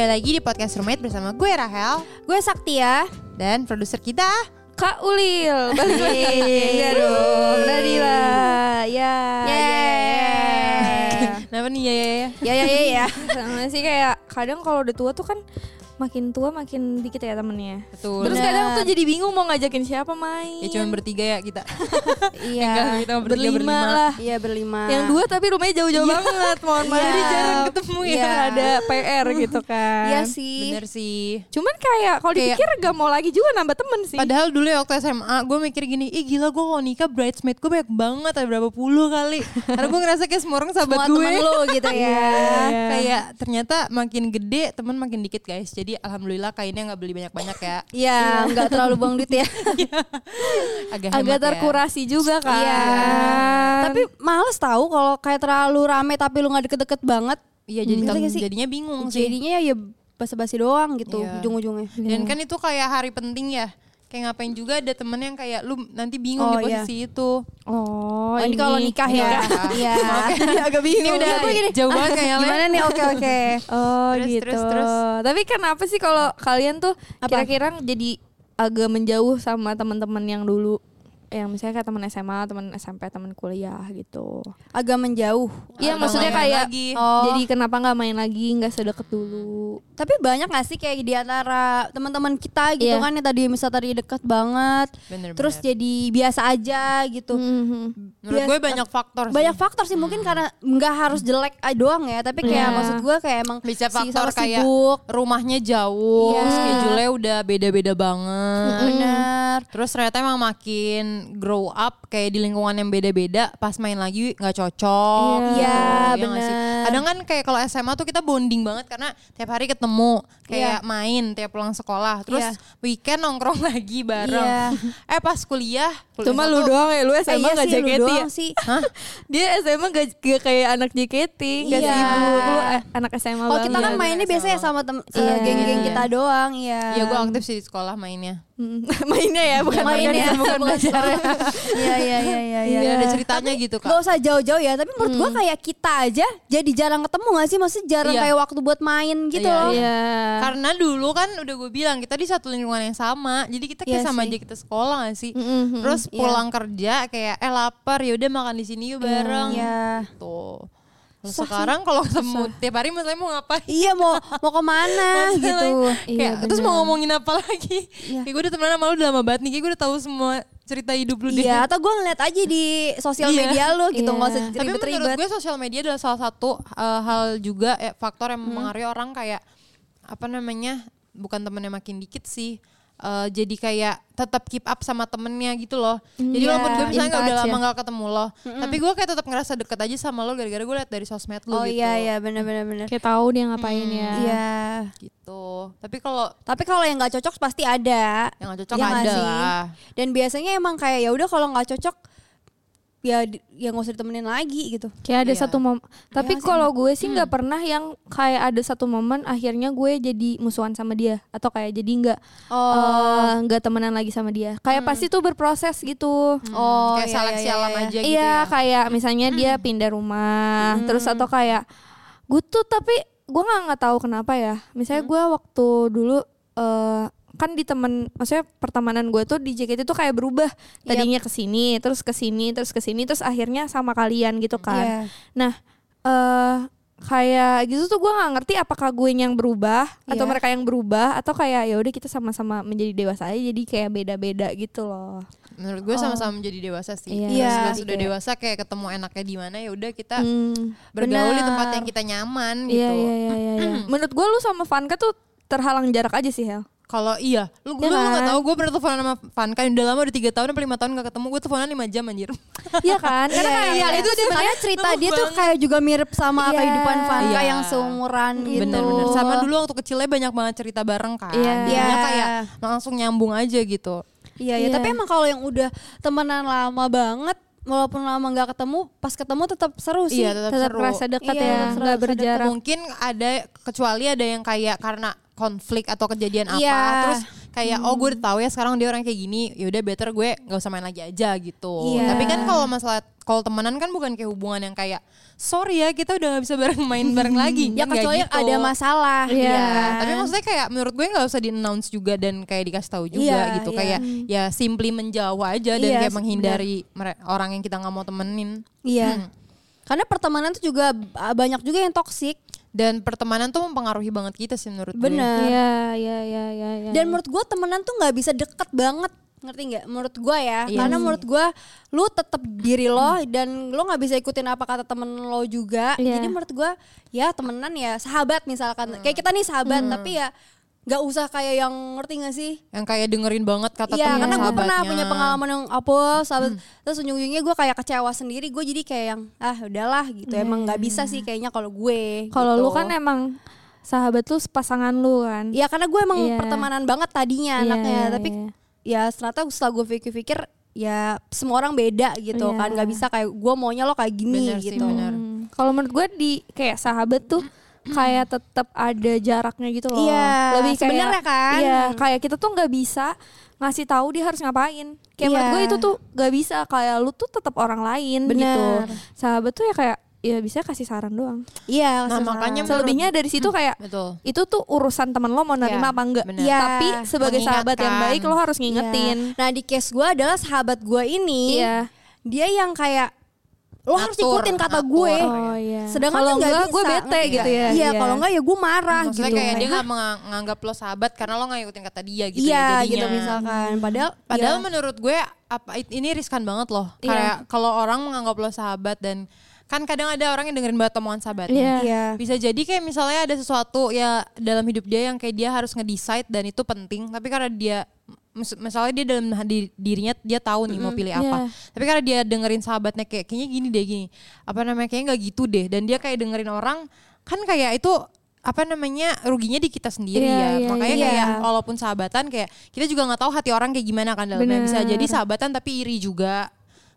Kembali lagi di podcast Roommate bersama gue Rahel Gue Saktia, dan produser kita Kak Ulil. Balik lagi. Enggak dong, Nadila. Ya. Kenapa nih ya ya ya? Ya ya ya ya. Sama sih kayak kadang kalau udah tua tuh kan makin tua makin dikit ya temennya. Betul Terus kadang tuh jadi bingung mau ngajakin siapa main. Ya cuma bertiga ya kita Iya. Enggak, kita bertiga berlima, berlima. lah. Iya berlima. Yang dua tapi rumahnya jauh-jauh banget. Mohon maaf. Iya. Jadi jarang ketemu ya. Iya. Ada PR gitu kan. Iya sih. Bener sih Cuman kayak kalau dipikir gak mau lagi juga nambah temen sih. Padahal dulu ya waktu SMA gue mikir gini Ih gila gue kalau nikah bridesmaid gue banyak banget Ada berapa puluh kali Karena gue ngerasa kayak semua orang sahabat Semua gue temen lu gitu ya. Iya. Kayak ternyata makin gede teman makin dikit guys Jadi alhamdulillah kainnya nggak beli banyak-banyak ya Iya, nggak terlalu buang duit ya. Agak, Agak hemat ya. terkurasi juga kan. Iya. Tapi males tahu kalau kayak terlalu rame tapi lu nggak deket-deket banget. Iya jadi gak sih? jadinya bingung sih Jadinya ya basa-basi doang gitu Iya. ujung-ujungnya. Dan kan itu kayak hari penting ya. Kayak ngapain juga ada temen yang kayak lu nanti bingung Oh, di posisi itu. Oh, Oh, ini kalau nikah ya. Iya. Jadi agak bingung. Ini udah jauh banget kayaknya. Le. Gimana nih? Oke oke. Oh Terus, gitu. terus, terus. Tapi kenapa sih kalau kalian tuh kira-kira jadi agak menjauh sama teman-teman yang dulu yang misalnya kayak teman SMA, teman SMP, teman kuliah gitu. Agak menjauh. Iya maksudnya kayak lagi. Oh. jadi kenapa nggak main lagi, nggak sedekat dulu? Tapi banyak gak sih kayak di antara teman-teman kita gitu Iya. kan yang tadi misal tadi deket banget, Bener, terus bener. jadi biasa aja gitu. Mhm. Menurut gue banyak faktor sih. banyak faktor sih mungkin karena nggak harus jelek aja doang ya tapi kayak Iya. maksud gue kayak emang Bisa si- faktor sama kayak sibuk rumahnya jauh, Iya. schedule-nya udah beda-beda banget. bener Terus ternyata emang makin grow up kayak di lingkungan yang beda-beda pas main lagi nggak cocok. Iya. Ya nggak bener. sih? Kadang kan kayak kalau SMA tuh kita bonding banget karena tiap hari ketemu, kayak main tiap pulang sekolah. Terus Iya. weekend nongkrong lagi bareng. Iya. Eh pas kuliah, kuliah Cuma satu, lu doang ya, lu Eh, SMA iya nggak sih, lu JKT ya? doang sih Hah? Dia SMA gak, gak kayak anak JKT, gak Iya. sibuk. Lu eh, anak SMA banget. kita kan Iya, mainnya SMA. biasanya sama tem Iya. geng-geng kita doang iya Ya gue aktif sih di sekolah mainnya. Hmm, mainnya ya, bukan mainnya organisasi, bukan belajar. iya iya iya iya Iya iya ada ceritanya gitu kak. Gak usah jauh-jauh ya, tapi menurut gua kayak kita aja jadi jarang ketemu gak sih? Maksudnya jarang Iya. kayak waktu buat main gitu Iya, loh. Iya. Karena dulu kan udah gue bilang kita di satu lingkungan yang sama, jadi kita kayak Iya sama sih. aja kita sekolah gak sih? Mhm. Terus Iya. pulang kerja kayak eh lapar ya udah makan di sini yuk bareng. Iya. Tuh. Terus Susah sekarang kalau ketemu tiap hari masalahnya mau ngapain? Iya mau mau ke mana gitu. Kayak Iya, terus mau ngomongin apa lagi? Iya. Kayak gue udah temenan sama lu udah lama banget nih, kayak gue udah tahu semua cerita hidup lu deh. Iya, atau gue ngeliat aja di sosial Iya. media lu gitu, Iya. nggak usah Tapi menurut ribet-ribet. gue sosial media adalah salah satu uh, hal juga eh, faktor yang mempengaruhi orang kayak apa namanya bukan temennya makin dikit sih. Uh, jadi kayak tetap keep up sama temennya gitu loh. Jadi Iya, walaupun gue misalnya nggak udah touch lama ya. nggak ketemu lo, tapi gue kayak tetap ngerasa deket aja sama lo gara-gara gue liat dari sosmed lo Oh gitu. iya iya benar-benar benar. Kayak tahu dia ngapain ya. Iya. Gitu. Tapi kalau Tapi kalau yang nggak cocok pasti ada. yang gak cocok Iya nggak ada sih? Dan biasanya emang kayak ya udah kalau nggak cocok ya di- ya nggak usah ditemenin lagi gitu. Kayak ada Iya. satu momen. Tapi sih? kalau gue sih nggak pernah yang kayak ada satu momen akhirnya gue jadi musuhan sama dia atau kayak jadi nggak Oh. eh, nggak temenan lagi sama dia. Kayak pasti tuh berproses gitu. Oh, kayak iya, seleksi iya, alam iya. aja gitu iya ya. kayak misalnya dia pindah rumah terus atau kayak gue tuh tapi gue nggak nggak tahu kenapa ya misalnya gue waktu dulu eh kan di temen maksudnya pertemanan gue tuh di JKT tuh kayak berubah tadinya ke sini terus ke sini terus ke sini terus akhirnya sama kalian gitu kan Iya. nah eh kayak gitu tuh gue nggak ngerti apakah gue yang berubah atau Iya. mereka yang berubah atau kayak ya udah kita sama-sama menjadi dewasa aja jadi kayak beda-beda gitu loh. Menurut gue sama-sama menjadi dewasa sih. Iya. Terus Iya. pas sudah Iya. dewasa kayak ketemu enaknya di mana ya udah kita Hmm. bergaul di tempat yang kita nyaman Iya gitu. iya iya iya. iya. Menurut gue lu sama Vanka tuh terhalang jarak aja sih Hel. Kalau iya, lu Iya lu, lu kan? gak tahu gue pernah teleponan sama Vanka udah lama udah tiga tahun apa lima tahun gak ketemu gue teleponan lima jam anjir. Iya kan? Karena Iya, kayak iya, itu sebenarnya cerita dia tuh banget. kayak juga mirip sama Iya. kehidupan Vanka Iya. yang seumuran gitu. Bener-bener. Sama dulu waktu kecilnya banyak banget cerita bareng kan. Iya. Jadinya Iya. kayak langsung nyambung aja gitu. Iya, ya, Iya. tapi emang kalau yang udah temenan lama banget walaupun lama nggak ketemu, pas ketemu tetap seru sih. Iya, tetap tetap seru. rasa dekat Iya, ya, nggak berjarak. Mungkin ada kecuali ada yang kayak karena konflik atau kejadian apa Iya. terus kayak oh gue udah tahu ya sekarang dia orang kayak gini ya udah better gue nggak usah main lagi aja gitu Iya. tapi kan kalau masalah kalau temenan kan bukan kayak hubungan yang kayak sorry ya kita udah nggak bisa bareng main bareng lagi Ya kecuali gitu. ada masalah. Iya. Iya, tapi maksudnya kayak menurut gue nggak usah di announce juga dan kayak dikasih tahu juga Iya, gitu iya. kayak ya simply menjauh aja dan Iya, kayak menghindari mere- orang yang kita nggak mau temenin Iya. Karena pertemanan tuh juga banyak juga yang toksik. Dan pertemanan tuh mempengaruhi banget kita sih menurut gue. Bener. Iya iya iya iya. iya. Dan menurut gue temenan tuh nggak bisa deket banget ngerti nggak? Menurut gue ya, Iya karena sih. menurut gue lu tetap diri lo dan lo nggak bisa ikutin apa kata temen lo juga. Iya. Jadi menurut gue ya temenan ya sahabat misalkan kayak kita nih sahabat tapi ya nggak usah kayak yang ngerti gak sih? Yang kayak dengerin banget kata Iya, temen karena gue pernah punya pengalaman yang apa sahabat terus ujung-ujungnya gue kayak kecewa sendiri gue jadi kayak yang ah udahlah gitu emang nggak bisa sih kayaknya kalau gue kalau gitu. lu kan emang sahabat lu pasangan lu kan. ya karena gue emang Iya. pertemanan banget tadinya Iya, anaknya iya, tapi iya. ya ternyata setelah gue pikir-pikir ya semua orang beda gitu Iya. kan nggak bisa kayak gue maunya lo kayak gini Bener sih, gitu bener. Hmm, Kalau menurut gue di kayak sahabat tuh kayak tetap ada jaraknya gitu loh. Iya, Lebih kayak sebenarnya kan. Iya, kayak kita tuh nggak bisa ngasih tahu dia harus ngapain. Kayak menurut Iya. gue itu tuh nggak bisa kayak lu tuh tetap orang lain Bener. gitu. Sahabat tuh ya kayak ya bisa kasih saran doang. iya Nah, makanya Selebihnya dari situ kayak Betul. itu tuh urusan teman lo mau nerima Iya, apa enggak. bener. Iya. Tapi sebagai sahabat yang baik lo harus ngingetin. Iya. nah di case gue adalah sahabat gue ini Iya. dia yang kayak lo harus ikutin kata ngatur. gue Oh iya. sedangkan kalau nggak enggak gue bisa, bete ngerti gitu nggak? ya. iya kalau enggak ya gue marah Maksudnya gitu kayak dia nggak menga- menganggap lo sahabat karena lo nggak ikutin kata dia gitu iya ya gitu jadinya. misalkan padahal Padahal ya, menurut gue apa ini riskan banget loh. Iya. Kayak kalau orang menganggap lo sahabat dan kan kadang ada orang yang dengerin banget omongan sahabatnya. Iya. iya Bisa jadi kayak misalnya ada sesuatu ya dalam hidup dia yang kayak dia harus ngedecide dan itu penting, tapi karena dia misalnya dia dalam di- dirinya dia tahu nih mau pilih apa. Iya. Tapi karena dia dengerin sahabatnya kayak kayaknya gini deh gini. Apa namanya kayaknya nggak gitu deh dan dia kayak dengerin orang kan kayak itu apa namanya ruginya di kita sendiri Iya, ya iya, makanya iya. kayak walaupun sahabatan kayak kita juga nggak tahu hati orang kayak gimana kan dalamnya bisa jadi sahabatan tapi iri juga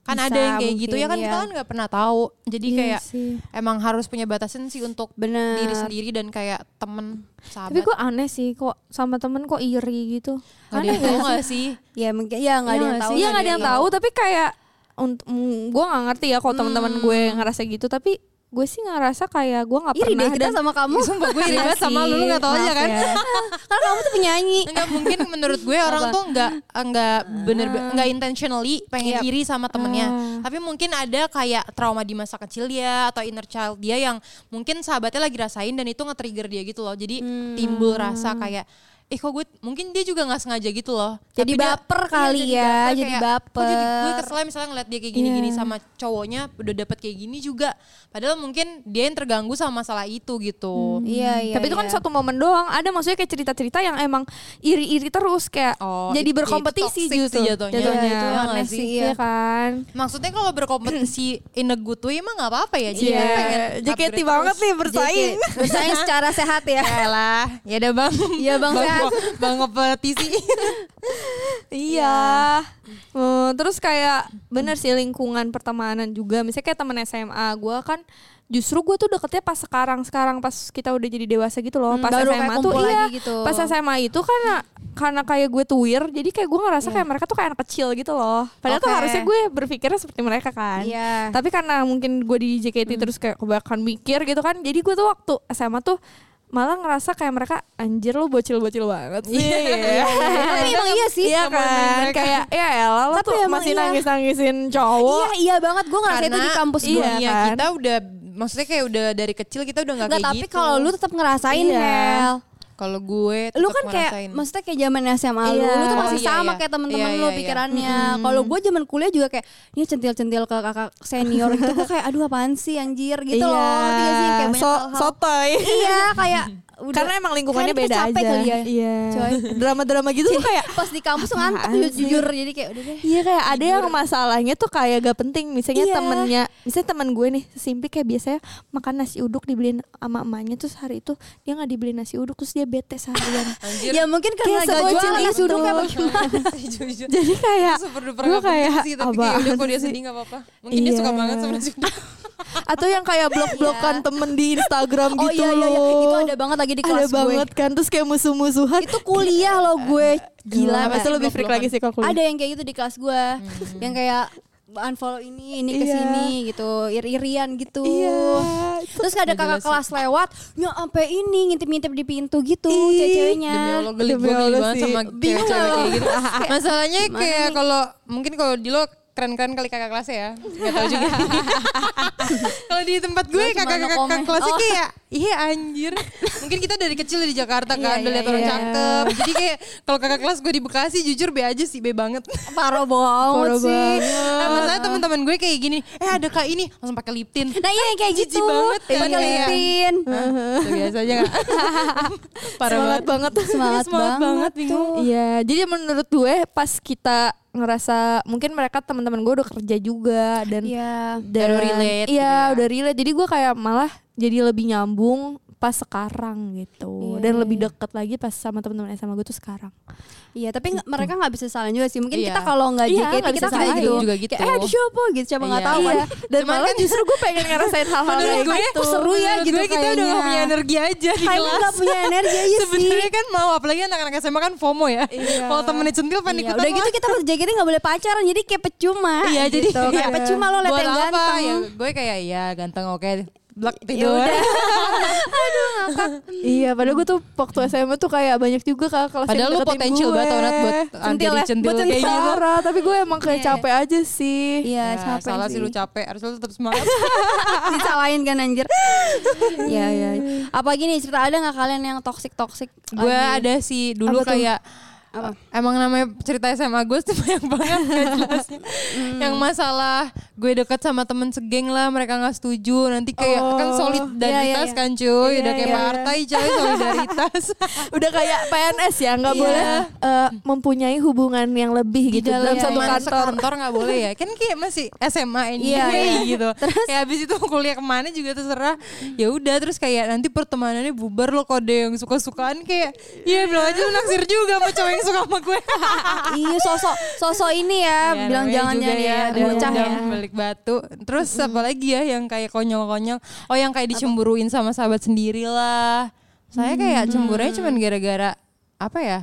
kan Bisa, ada yang kayak gitu ya kan mungkin, kita iya. kan nggak pernah tahu jadi Iya kayak sih. emang harus punya batasan sih untuk bener diri sendiri dan kayak temen sahabat Tapi gue aneh sih kok sama temen kok iri gitu. Gak ada yang tahu nggak sih ya mungkin ya nggak ada Iya yang tahu? Iya nggak ada yang tahu tapi kayak untuk gue nggak ngerti ya kalau teman-teman gue ngerasa gitu tapi gue sih ngerasa kayak gue nggak iri pernah deh kita dan sama kamu Sumpah gue iri Iya banget sama lu lu nggak tahu aja kan ya. karena kamu tuh penyanyi Enggak mungkin menurut gue orang tuh enggak enggak bener enggak intentionally pengen Yap. iri sama temennya. Ah. Tapi mungkin ada kayak trauma di masa kecil dia atau inner child dia yang mungkin sahabatnya lagi rasain dan itu nge-trigger dia gitu loh. Jadi Hmm. timbul rasa kayak eh kok gue mungkin dia juga nggak sengaja gitu loh. Jadi Tapi dia- baper iya, kali ya, jadi kayak, Kok jadi gue baper." kesel misalnya ngeliat dia kayak gini-gini Iya. sama cowoknya udah dapet kayak gini juga. Padahal mungkin dia yang terganggu sama masalah itu gitu. iya iya tapi itu kan iya. satu momen doang ada maksudnya kayak cerita-cerita yang emang iri-iri terus kayak Oh, jadi itu- berkompetisi itu toxic gitu sih jatuhnya. jatuhnya. Iya, itu Aneh aneh sih iya kan Maksudnya kalau berkompetisi in a good way emang nggak apa-apa ya. Jadi Iya, kan pengen JKT banget nih bersaing. JK, bersaing secara sehat ya Ya lah, ya udah bang. Iya, Bang, sehat. Bang kompetisi. Iya. Eh, terus kayak bener sih lingkungan pertemanan juga. Misalnya kayak temen SMA gue kan justru gue tuh deketnya pas sekarang sekarang pas kita udah jadi dewasa gitu loh. Hmm, Pas baru SMA tuh iya. gitu. Pas SMA itu karena karena kayak gue tuir, jadi kayak gue ngerasa kayak mereka tuh kayak anak kecil gitu loh. Padahal tuh Oke. harusnya gue berpikirnya seperti mereka kan. Iya. Tapi karena mungkin gue di JKT terus kayak kebanyakan mikir gitu kan. Jadi gue tuh waktu SMA tuh malah ngerasa kayak mereka anjir lu bocil-bocil banget sih. Iya. Tapi emang iya sih. Iya kan, kayak ya elah lo Tapi tuh masih iya. nangis-nangisin cowok. Iya iya banget gue ngerasa itu di kampus gue. iya Iya, kan? kita udah maksudnya kayak udah dari kecil kita udah nggak Enggak, kayak tapi gitu. kalau lu tetap ngerasain Iya. Hel. Kalau gue Lu kan kayak maksudnya kayak zaman SMA lu, Iya. lu tuh masih Oh, iya, sama iya. kayak temen-temen Iya, lu iya, iya. pikirannya. Kalau gue zaman kuliah juga kayak ini centil-centil ke kakak senior gitu gue kayak aduh apaan sih anjir gitu loh. Ngerti gak sih kayak banyak so, sotoy. Iya, kayak udah Karena emang lingkungannya kayaknya beda capek aja. kali ya. Iya. Coy. Drama-drama gitu tuh kayak pas di kampus ngantuk Apaan ju- jujur jadi kayak udah deh. Iya kayak ada yang masalahnya tuh kayak gak penting Misalnya Iya. temennya Misalnya teman gue nih Simpi kayak biasanya Makan nasi uduk dibeliin sama emaknya Terus hari itu Dia gak dibeliin nasi uduk Terus dia bete seharian Anjir. Ya mungkin karena Kayak gak jualan nasi itu. uduk apa gimana. Jujur. Jadi kayak Gue kayak sih tapi kayak udah apaan kok dia sih? sedih gak apa-apa. Mungkin dia Iya. suka banget sama nasi uduk. Atau yang kayak blok-blokan temen di Instagram Oh gitu iya iya iya loh. itu ada banget lagi di Ada kelas gue. banget kan Terus kayak musuh-musuhan Itu kuliah loh gue. Gila. Pak. lebih freak lagi sih kalau kuliah. Ada yang kayak gitu di kelas gue. Yang kayak unfollow ini, ini ke Iya. sini gitu, ir-irian gitu. Iya Terus ada kakak kelas lewat, ya sampai ini ngintip-ngintip di pintu gitu Ih, cewek-ceweknya. Demi Allah geli banget sih. sama cewek-cewek kayak gitu. Masalahnya kayak kalau mungkin kalau di lo keren-keren kali kakak kelasnya ya. Gak tau juga. kalau di tempat gue kakak-kakak kelasnya Oh. kayak iya anjir. Mungkin kita dari kecil di Jakarta Iya, kan udah iya, lihat orang iya. cakep. Jadi kayak kalau kakak kelas gue di Bekasi jujur be aja sih be banget. Parah banget sih. banget. Nah, masalah teman-teman gue kayak gini, eh ada kak ini langsung pakai lip tint. Nah iya kayak gitu. banget kan, Pakai iya. Itu biasa aja gak? Parah Semangat banget. banget Semangat, Semangat banget, bingung. Iya, jadi menurut gue pas kita ngerasa mungkin mereka teman-teman gue udah kerja juga dan Iya. dan Udah relate gitu Iya, ya. udah relate. Jadi gue kayak malah jadi lebih nyambung pas sekarang gitu Iya, dan iya, lebih iya. deket lagi pas sama teman-teman SMA gue tuh sekarang. Iya, tapi nggak- mereka nggak bisa salahin juga sih. Mungkin Iya. kita kalau nggak Iya, JKT kita kayak salahin. gitu. Juga gitu. Kayak, eh ada siapa gitu, siapa nggak Iya. tahu kan. Iya, dan Cuman malah kan- justru gue pengen ngerasain hal-hal kayak gue gitu. seru ya menurut gitu gue kita udah gak punya energi aja di Kayaknya kelas. nggak punya energi aja sih. Sebenarnya kan mau apalagi anak-anak SMA kan FOMO ya. Iya. Kalau temennya centil panik Iya, udah gitu kita pas JKT nggak boleh pacaran jadi kayak percuma Iya jadi gitu. kayak iya. percuma lo liat yang ganteng Ya, gue kayak ya ganteng oke. Blak Ya tidur. udah. Iya, padahal gue tuh waktu SMA tuh kayak banyak juga kakak kelas Padahal yang lu deketin potensial gue. banget Onat buat Centil jadi ya, centil buat kayak centil. gitu. Parah, tapi gue emang kayak Iya. capek aja sih. Iya Ya, capek salah sih. sih lu capek, harus lu tetap semangat. Disalahin kan anjir. Iya iya. Apalagi nih cerita ada nggak kalian yang toxic toxic? gue ada sih dulu Apa tuh? kayak Apa? Emang namanya cerita SMA gue tuh banyak banget gak jelasnya. Hmm. Yang masalah gue deket sama temen segeng lah mereka gak setuju. Nanti kayak Oh, kan solidaritas iya, iya, iya. kan cuy. Iya, Udah kayak iya. partai coy solidaritas. Udah kayak PNS ya, nggak Iya. boleh eh, mempunyai hubungan yang lebih Di gitu dalam satu kantor. sekantor gak boleh ya. Kan kayak masih SMA ini Iya, iya. gitu. Kayak habis itu kuliah ke mana juga terserah. Ya udah terus kayak nanti pertemanannya bubar loh kode yang suka-sukaan kayak ya bilang aja naksir juga sama cowok yang suka sama gue. iya sosok sosok ini ya, Ya, bilang jangan ya, dan bocah ya. balik batu. Terus apa lagi ya yang kayak konyol-konyol? Oh yang kayak dicemburuin sama sahabat sendiri lah. Saya kayak cemburunya cuman gara-gara apa ya?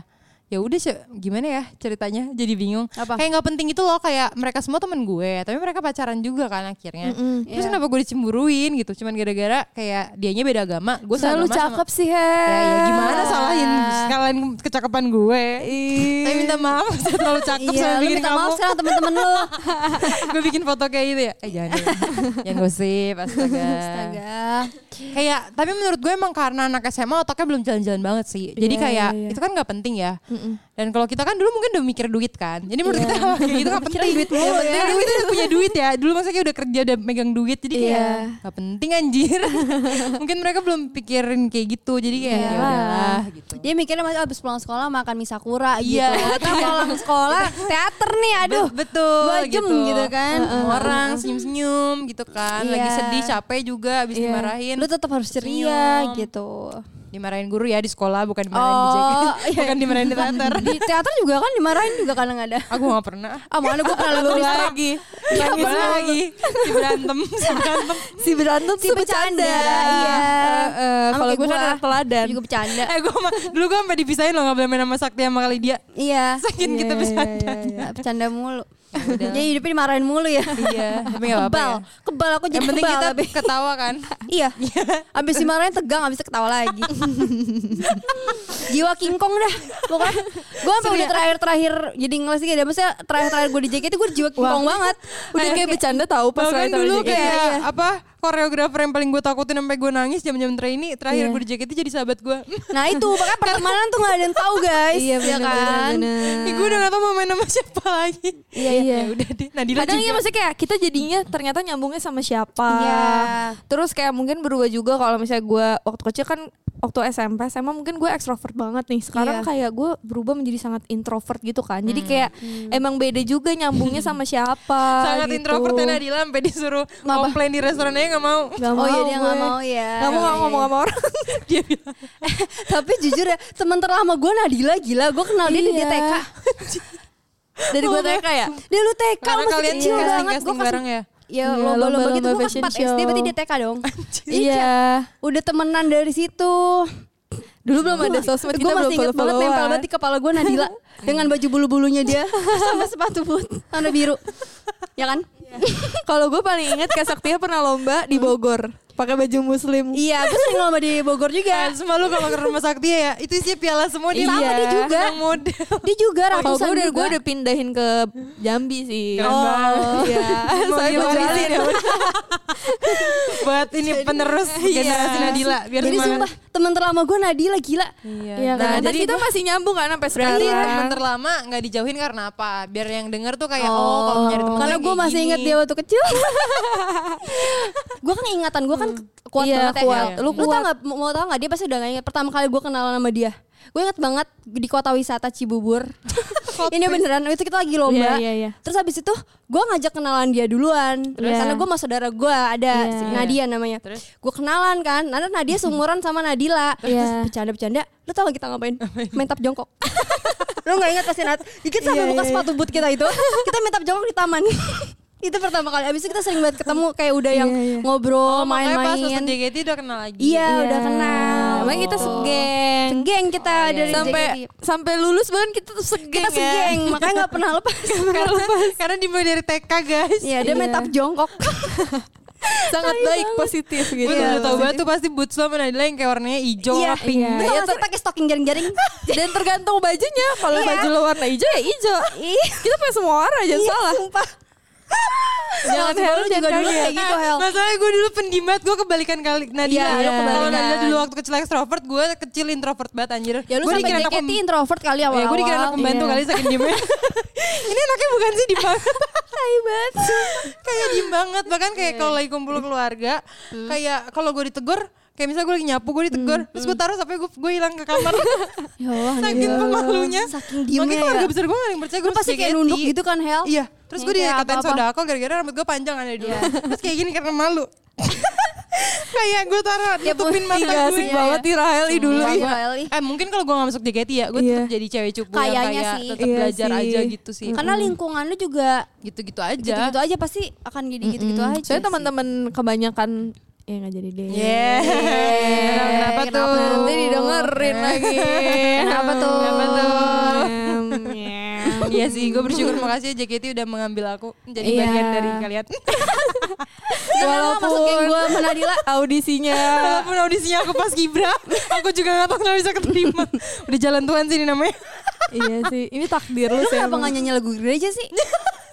Ya udah se- gimana ya ceritanya? Jadi bingung. Apa? Kayak nggak penting itu loh kayak mereka semua temen gue, tapi mereka pacaran juga kan akhirnya. Mm-mm. Terus Iya. kenapa gue dicemburuin gitu? Cuman gara-gara kayak dianya beda agama, gue Selalu seagama sama- cakep sih, He. Ya, ya gimana salahin sekalian kecakapan gue. Tapi minta maaf saya terlalu cakep Iya, sama bikin minta kamu maaf sekarang temen-temen lu. gue bikin foto kayak gitu ya eh jangan jangan gosip astaga. Astaga. kayak tapi menurut gue emang karena anak SMA otaknya belum jalan-jalan banget sih jadi Iya, kayak iya, iya. itu kan nggak penting ya Mm-mm. dan kalau kita kan dulu mungkin udah mikir duit kan jadi menurut kita kayak gitu nggak penting duit mulu penting ya. duit udah punya duit ya dulu masa kayak udah kerja udah megang duit jadi kayak Iya. nggak penting anjir mungkin mereka belum pikirin kayak gitu jadi kayak ya Iyalah. udahlah gitu Dia mikirnya masih abis pulang sekolah makan mie sakura Iya. gitu. Kita pulang sekolah teater nih, aduh. Be- betul dua jam gitu kan. Ketemu orang senyum-senyum gitu kan lagi Iya. sedih capek juga habis Iya. dimarahin Lu tetap harus ceria Senyum. gitu. Dimarahin guru ya di sekolah bukan dimarahin di Oh, JKT iya. bukan dimarahin di teater Di teater juga kan dimarahin juga kadang ada. aku gak pernah Ah mana gue pernah lu lagi lagi lagi si berantem si berantem Si berantem Si bercanda, iya. Eh, eh, Kalau gue kan teladan. juga bercanda. eh gue dulu gue sampai dipisahin loh gak boleh main sama Sakti sama kali dia Iya. saking kita Iya, bercanda iya, bercanda mulu. Udah. Jadi hidupnya dimarahin mulu ya. iya tapi gak apa-apa Kebal, ya. kebal aku jadi yang penting kebal kita tapi. ketawa kan Iya. Abis dimarahin tegang, abis ketawa lagi. Jiwa King Kong dah. Pokoknya gue sampai udah terakhir-terakhir jadi ngeles gitu. Maksudnya terakhir-terakhir gue di JKT gue jiwa King Kong banget. Udah kayak bercanda tahu pas taruh dulu JKT. kayak apa koreografer yang paling gue takutin sampai gue nangis jam-jam trainee terakhir Iya. gue di JKT jadi sahabat gue. Nah itu makanya pertemanan tuh gak ada yang tahu guys. Iya ya benar kan. benar. gue udah gak tau mau main sama siapa lagi. Iya iya. Ya udah deh. Nadila Kadang juga. iya maksudnya kayak kita jadinya ternyata nyambungnya sama siapa. Iya. Terus kayak mungkin berubah juga kalau misalnya gue waktu kecil kan waktu SMP SMA mungkin gue ekstrovert banget nih. Sekarang Iya. kayak gue berubah menjadi sangat introvert gitu kan. Jadi kayak emang beda juga nyambungnya sama siapa. sangat gitu. introvert ya Nadila sampai disuruh komplain di restoran aja gak mau. Gak Oh iya dia gue. gak mau ya. Gak mau Iya, gak ngomong iya. sama orang. Dia bilang Tapi jujur ya teman terlama gue Nadila gila. Gue kenal dia di Iya. TK. Dari gue TK ya. Dia lu TK masih kecil banget. Gue bareng ya. Ya lomba-lomba gitu gue kelas fashion 4 SD berarti dia TK dong. Iya. Udah temenan dari situ. Dulu belum ada sosmed Gue kita belum masih inget banget nempel banget di kepala gue Nadila dengan baju bulu-bulunya dia. Sama sepatu boot warna biru. Ya kan? Kalau gue paling inget Kak Saktia pernah lomba di Bogor pakai baju muslim. Iya, gue sering lomba di Bogor juga. Kan semua lu kalau ke rumah sakti ya itu isinya piala semua dia. Sama, dia juga. Menang model. Dia juga Kalau ratusan gue udah juga. gue udah pindahin ke Jambi sih. Keren banget. Iya. Mau Saya belajar. ya. Buat ini penerus generasi Nadila biar Jadi sumpah teman terlama gue Nadila gila. Iya. Iya Nah, kan. Dan jadi kita masih nyambung kan sampai Berarti sekarang. teman terlama nggak dijauhin karena apa? Biar yang denger tuh kayak oh, kalau nyari teman Karena tuh gue masih inget dia waktu kecil. gue kan ingatan gue kan kuat Iya, banget ya. kuat. Lu, Lu lu tau gak, mau tau gak dia pasti udah gak inget pertama kali gue kenalan sama dia. Gue inget banget di kota wisata Cibubur. Ini beneran itu kita lagi lomba. Iya, iya, iya. Terus habis itu gue ngajak kenalan dia duluan. Terus? Karena gue sama saudara gue ada Iya. si Nadia namanya. Terus? Gue kenalan kan. Karena Nadia seumuran sama Nadila. Terus Iya. bercanda-bercanda. Lu tau gak kita ngapain? Main tap jongkok. Lu gak ingat pasti Nat? Dikit sampai Iya, buka iya. sepatu boot kita itu. Kita main tap jongkok di taman. Itu pertama kali. Abis itu kita sering banget ketemu kayak udah yang Iya, iya. ngobrol, Oh, makanya pas main-main. masuk JKT udah kenal lagi. Iya, udah kenal. Emang kita segeng. Segeng kita Oh, iya, dari iya. Sampai JKT. sampai lulus bahkan kita tuh segeng Kita ya. segeng, makanya gak pernah lepas. karena, karena dimulai dari TK guys. Iya, dia main Iya. tap jongkok. Sangat baik positif gitu. Iya, udah tau banget tuh pasti boots lo Nadila yang kayak warnanya hijau Iya, sama pink. Iya. Gak sih pakai stocking jaring-jaring? Dan tergantung bajunya. Kalau Iya. baju lo warna hijau ya hijau. Kita pakai semua warna jangan Iya, salah. sumpah. Jangan Kalau Hel, juga jangan dulu kayak gitu, Hel. Masalahnya gue dulu pendiam banget, gue kebalikan kali Nadila. Iya, lu Kalau kebalikan. Nadila dulu waktu kecil ekstrovert, gue kecil introvert banget anjir. Ya lu gue sampai JKT pem- introvert kali Ya, awal-awal. gue dikira anak pembantu Iya. kali saking diemnya. Ini anaknya bukan sih diem banget. Tai banget. kayak diem banget. Bahkan kayak kalau lagi kumpul keluarga, kayak kalau gue ditegur, kayak misalnya gue lagi nyapu, gue ditegur, terus gue taruh sampai gue gue hilang ke kamar. Ya Allah, Saking pemalunya. Saking Makanya diemnya keluarga ya. besar gue gak ada yang percaya gue pasti kayak nunduk gitu kan, Hel? Iya, terus gue dikatain apa-apa. sodako gara-gara rambut gue panjang kan dari dulu. Terus kayak gini karena malu. kayak gue taruh nutupin mata Iya, gue. asik banget nih Rahel dulu. Hel, ih. Eh mungkin kalau gue gak masuk JKT ya, gue Iya. tetap jadi cewek cupu Kayaknya kayak sih. tetap Iya belajar sih. aja gitu sih. Karena lingkungan lu juga Gitu-gitu aja. gitu-gitu aja pasti akan jadi gitu-gitu aja. Soalnya teman-teman kebanyakan ya nggak jadi deh. Yeah. Kenapa, Kenapa tuh? Nanti didengerin lagi. Kenapa tuh? Kenapa tuh? Iya sih, gue bersyukur makasih ya JKT udah mengambil aku menjadi Iya. bagian dari kalian. Walaupun gue sama Nadila audisinya Walaupun audisinya aku pas Gibra, aku juga gak tau kenapa bisa keterima. Udah jalan Tuhan sih ini namanya. iya sih ini takdir lu Lu kenapa gak nyanyi lagu gereja sih?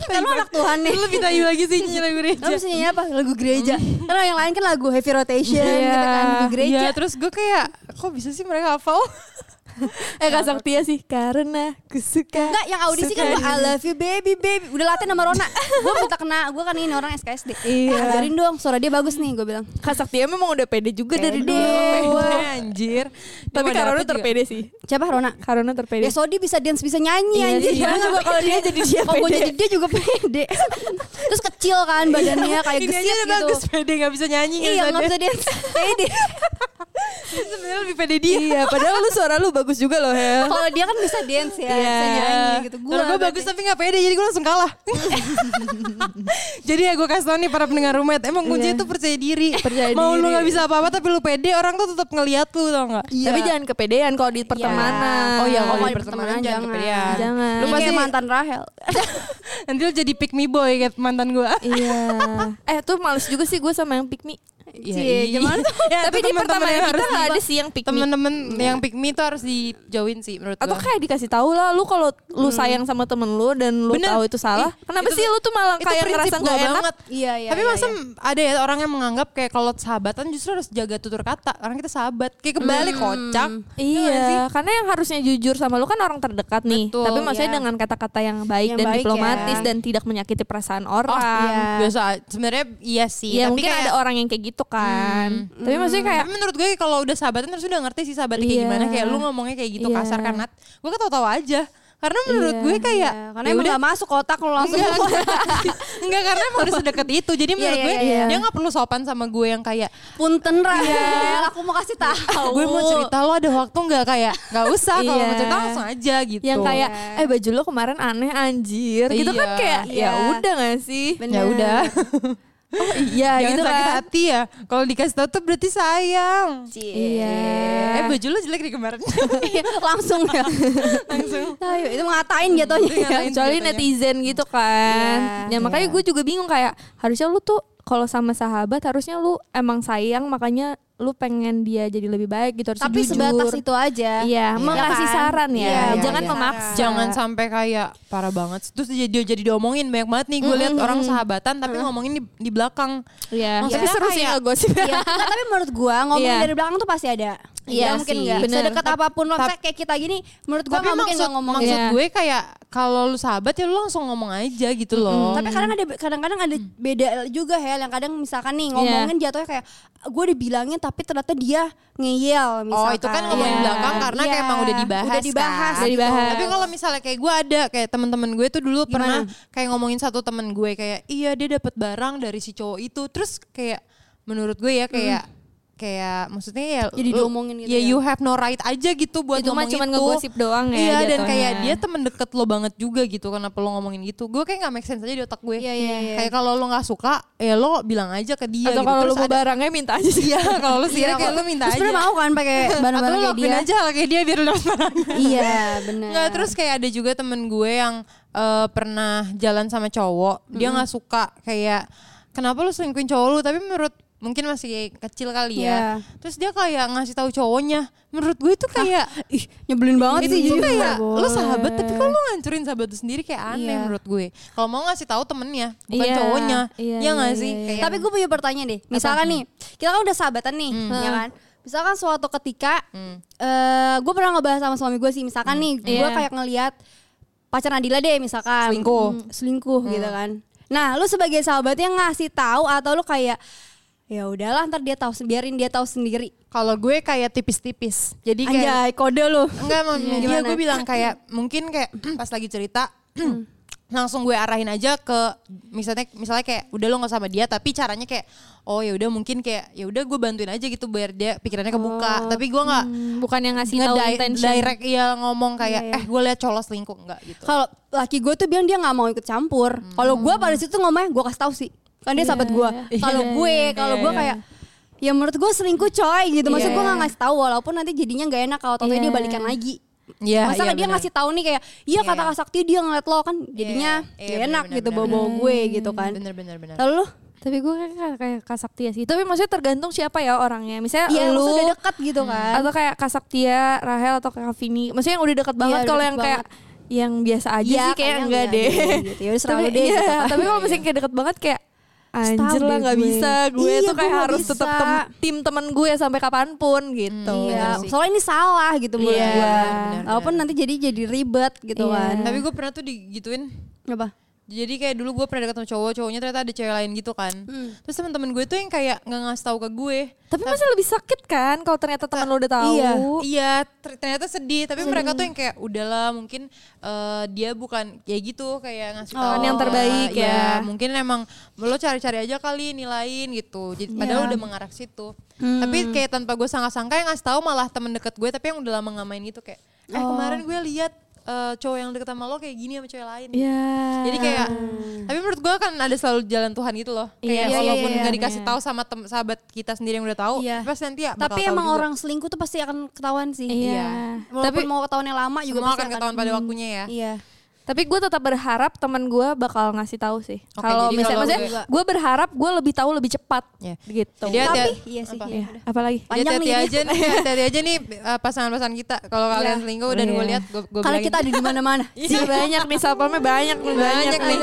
Kan lu anak Tuhan nih Lu lebih tayu lagi sih nyanyi lagu Lu gereja. bisa nyanyi apa? Lagu gereja Karena yang lain kan lagu heavy rotation Iya. gitu kan Lagu gereja Iya, terus gue kayak kok bisa sih mereka hafal? eh Kak Saktia sih. Karena ku suka Enggak yang audisi kan gua, I love you baby baby. Udah latihan sama Rona. Gue minta kena Gue kan ini orang SKSD Iya. Eh, Ajarin dong Suara dia bagus nih Gue bilang. Kak Saktia memang udah pede juga dari Pede. dulu. Pede, anjir. tapi dapet juga. terpede sih. Siapa Rona? Karona terpede. Ya Sodi bisa dance bisa nyanyi Iya anjir. Juga kalau dia jadi dia Kalau gue pede. jadi dia juga pede. Terus kecil kan badannya Kayak Ini aja gesit udah gitu. bagus pede gak bisa nyanyi Iya gak bisa dance. Pede Sebenarnya lebih pede dia. iya padahal lu suara lu bagus juga loh Hel Kalau dia kan bisa dance ya Iya. Bisa nyanyi gitu Kalau gue bagus tapi gak pede jadi gue langsung kalah. jadi ya gue kasih tau nih para pendengar rumah emang kuncinya Iya. tuh percaya diri. Percaya Mau lu diri. gak bisa apa-apa tapi lu pede orang tuh tetap ngeliat lu tau gak? tapi jangan kepedean kalau di pertemanan Oh iya Oh, kalau di pertemanan jangan kepedean. Jangan. Lu Lu pasti mantan Rahel nanti lu jadi pick me boy kayak mantan gue. iya eh tuh males juga sih gue sama yang pick me Ya, Cie, iya. gimana tuh? Ya, Tapi di yang kita harus di- ada sih yang pick me. temen-temen yang pick me itu harus dijauhin sih menurut Atau gua. kayak dikasih tahu lah lu kalau lu sayang sama temen lu dan lu Bener. tahu itu salah. Ih, kenapa itu- sih lu tuh malah kayak ngerasa nggak enak? banget. Iya, iya. Tapi iya, masa iya. ada ya orang yang menganggap kayak kalau sahabatan justru harus jaga tutur kata karena kita sahabat. Kayak kebalik kocak. Ya nggak sih? Iya, karena yang harusnya jujur sama lu kan orang terdekat nih. Betul, Tapi maksudnya iya. dengan kata-kata yang baik Yang dan baik diplomatis ya. dan tidak menyakiti perasaan orang. iya. Biasa sebenarnya iya sih. Iya tapi mungkin kayak, ada orang yang kayak gitu kan. Tapi maksudnya kayak Tapi menurut gue kalau udah sahabatan terus udah ngerti sih sahabatnya kayak Iya. gimana. Kayak lu ngomongnya kayak gitu Iya. kasar kan. Gue ketawa-tawa aja. Karena menurut Iya. gue kayak Iya, karena ya emang udah, gak masuk otak lu langsung. Enggak karena emang udah sedekat itu. Jadi menurut Iya, gue iya, iya. dia gak perlu sopan sama gue yang kayak Punten Rahel, aku mau kasih tahu. gue mau cerita lo ada waktu nggak kayak nggak usah kalau Iya. mau cerita langsung aja gitu. yang kayak eh baju lu kemarin aneh anjir. Gitu kan Iya. kayak ya Iya. udah gak sih? Ya udah. Oh iya Jangan gitu sakit kan. hati ya. Kalau dikasih tahu tuh berarti sayang. Iya. Eh baju lu jelek di kemarin. Iya, langsung ya. langsung. Ayo, itu ngatain jatuhnya. Kecuali netizen gitu kan. Iya. Ya makanya gue juga bingung kayak harusnya lu tuh kalau sama sahabat harusnya lu emang sayang makanya lu pengen dia jadi lebih baik gitu harus Tapi jujur. sebatas itu aja. Iya, Iya mengasih kan? saran ya, Iya, jangan iya. memaksa. Jangan sampai kayak parah banget. Terus dia dia jadi diomongin banyak banget nih. Gue lihat orang sahabatan tapi ngomongin di, di belakang. Iya, Maksudnya tapi seru sih kayak- ngegosip. Iya, Nggak, tapi menurut gua ngomong Iya. dari belakang tuh pasti ada. Iya Nggak mungkin sih, nggak. bener. Sedekat apa pun maksudnya kayak kita gini, menurut gua Tapi nggak mungkin nggak ngomong. maksud Iya. gue kayak kalau lu sahabat ya lu langsung ngomong aja gitu loh. Tapi kadang ada kadang-kadang ada beda juga Hel yang kadang misalkan nih Iya. ngomongin jatuhnya kayak gue udah bilangin tapi ternyata dia ngeyel misalkan. Oh itu kan ngomongin Iya. belakang karena kayak emang udah dibahas Udah dibahas. kan. Udah dibahas. Tapi kalau misalnya kayak gue ada kayak teman-teman gue tuh dulu Gimana? pernah kayak ngomongin satu temen gue kayak iya dia dapat barang dari si cowok itu terus kayak menurut gue ya kayak kayak maksudnya ya Jadi lu- diomongin gitu ya, ya. you have no right aja gitu buat Itu ngomong cuma itu. ngegosip doang ya Iya dan kayak dia temen deket lo banget juga gitu kenapa lo ngomongin gitu gue kayak nggak make sense aja di otak gue Iya, iya, iya. kayak kalau lo nggak suka ya lo bilang aja ke dia Atau gitu kalau Terus mau ada- barangnya minta aja sih. Iya kalau lo Iya, kayak kok. lo minta Terus aja mau kan pakai barang-barang lo kayak dia. aja kayak dia biar lo dapat barangnya Iya benar. Nggak, terus kayak ada juga temen gue yang eh, pernah jalan sama cowok, dia nggak suka kayak kenapa lu selingkuhin cowok lu, tapi menurut mungkin masih kecil kali ya. Iya. Terus dia kayak ngasih tahu cowoknya. Menurut gue itu kayak ih nyebelin banget itu sih jadi. kayak lu sahabat tapi kok lu ngancurin sahabat lu sendiri kayak aneh Iya. menurut gue. Kalau mau ngasih tahu temennya, bukan Iya, cowoknya. iya, ya nggak iya, sih? iya, iya. Kayak Tapi gue punya pertanyaan deh. Misalkan nih, kita kan udah sahabatan nih, ya kan? Misalkan suatu ketika, eh gue pernah ngebahas sama suami gue sih. Misalkan nih, gue Iya. kayak ngelihat pacar Nadila deh, misalkan Selingkuh. Hmm, selingkuh gitu kan. Nah, lu sebagai sahabatnya ngasih tahu atau lu kayak ya udahlah ntar dia tahu biarin dia tahu sendiri. kalau gue kayak tipis-tipis. Jadi kayak Anjay, kode lu. Enggak, mau dia Gimana? gue bilang kayak mungkin kayak pas lagi cerita langsung gue arahin aja ke misalnya misalnya kayak udah lo nggak sama dia tapi caranya kayak oh ya udah mungkin kayak ya udah gue bantuin aja gitu biar dia pikirannya kebuka tapi gue nggak Hmm, bukan yang ngasih tahu intention. direct ya ngomong kayak Iya, iya. eh gue liat cowok selingkuh enggak gitu Kalau laki gue tuh bilang dia nggak mau ikut campur. Kalau gue pada situ ngomongnya gue kasih tahu sih. Kan dia sahabat gue. Kalau gue, kalau gue kayak ya menurut gue selingkuh coy gitu. Maksud gue nggak ngasih tahu walaupun nanti jadinya nggak enak kalau tau dia Iya. balikan lagi. Iya, Masa iya, dia benar. ngasih tahu nih kayak iya kata Kak Sakti dia ngeliat lo kan jadinya Iya, iya, gak enak benar, gitu bawa-bawa gue gitu kan. bener bener bener Lalu lu? Tapi gue kayak kayak Kasaktia sih. Tapi maksudnya tergantung siapa ya orangnya. Misalnya Iya lu udah dekat gitu kan. atau kayak Kasaktia, Rahel atau Kak Vini. Maksudnya yang udah deket banget. kalau yang kayak yang biasa aja Iya, sih kayak enggak enggak deh. gitu. Ya tapi, deh, iya, gitu kan. tapi kalau misalnya kayak deket banget kayak Anjir lah nggak gue. bisa gue Iya, tuh gue kayak nggak harus bisa. tetap tem- tim temen gue sampai kapan pun gitu. Iya, bener sih. soalnya ini salah gitu menurut Iya, gue. Walaupun nanti jadi jadi ribet gitu Iya. kan. tapi gue pernah tuh digituin Apa? Jadi kayak dulu gue pernah deket sama cowok cowoknya ternyata ada cewek lain gitu kan Hmm. terus teman-teman gue tuh yang kayak nggak ngasih tahu ke gue Tapi masih lebih sakit kan kalau ternyata teman lo udah tahu. Iya. Iya, ter- ternyata sedih. Tapi mereka tuh yang kayak udahlah mungkin eh, dia bukan kayak gitu kayak ngasih Oh, tahu yang terbaik Iya, ya. Mungkin emang lo cari-cari aja kali nilain gitu. Jadi padahal udah mengarah ke situ. Tapi kayak tanpa gue sangka-sangka yang ngasih tahu malah temen deket gue tapi yang udah lama nggak main gitu kayak eh kemarin gue lihat eh, cowok yang deket sama lo kayak gini sama cewek lain. Iya. Jadi kayak, tapi menurut gue kan ada selalu jalan Tuhan gitu loh. Kayak Iya, iya, walaupun iya, nggak iya. dikasih tahu sama tem- sahabat kita sendiri yang udah tahu, Iya. pasti nanti ya bakal Tapi tahu emang juga. orang selingkuh tuh pasti akan ketahuan sih. Iya. Walaupun mau ketahuan yang lama juga Semua pasti akan ketahuan pada waktunya ya. Iya. Tapi gue tetap berharap teman gue bakal ngasih tahu sih. Kalau misalnya, kalau maksudnya gue- gue berharap gue lebih tahu lebih cepat. Ya. Gitu. Jadi Tapi iya sih. Apa? iya, Iya, apalagi? Jadi Panjang hati nih aja nih, hati aja nih eh, pasangan-pasangan kita. Kalau kalian selingkuh dan Iya. gue lihat gue Karena kita ada di mana-mana. Sih banyak nih satpamnya banyak banyak, banyak nih.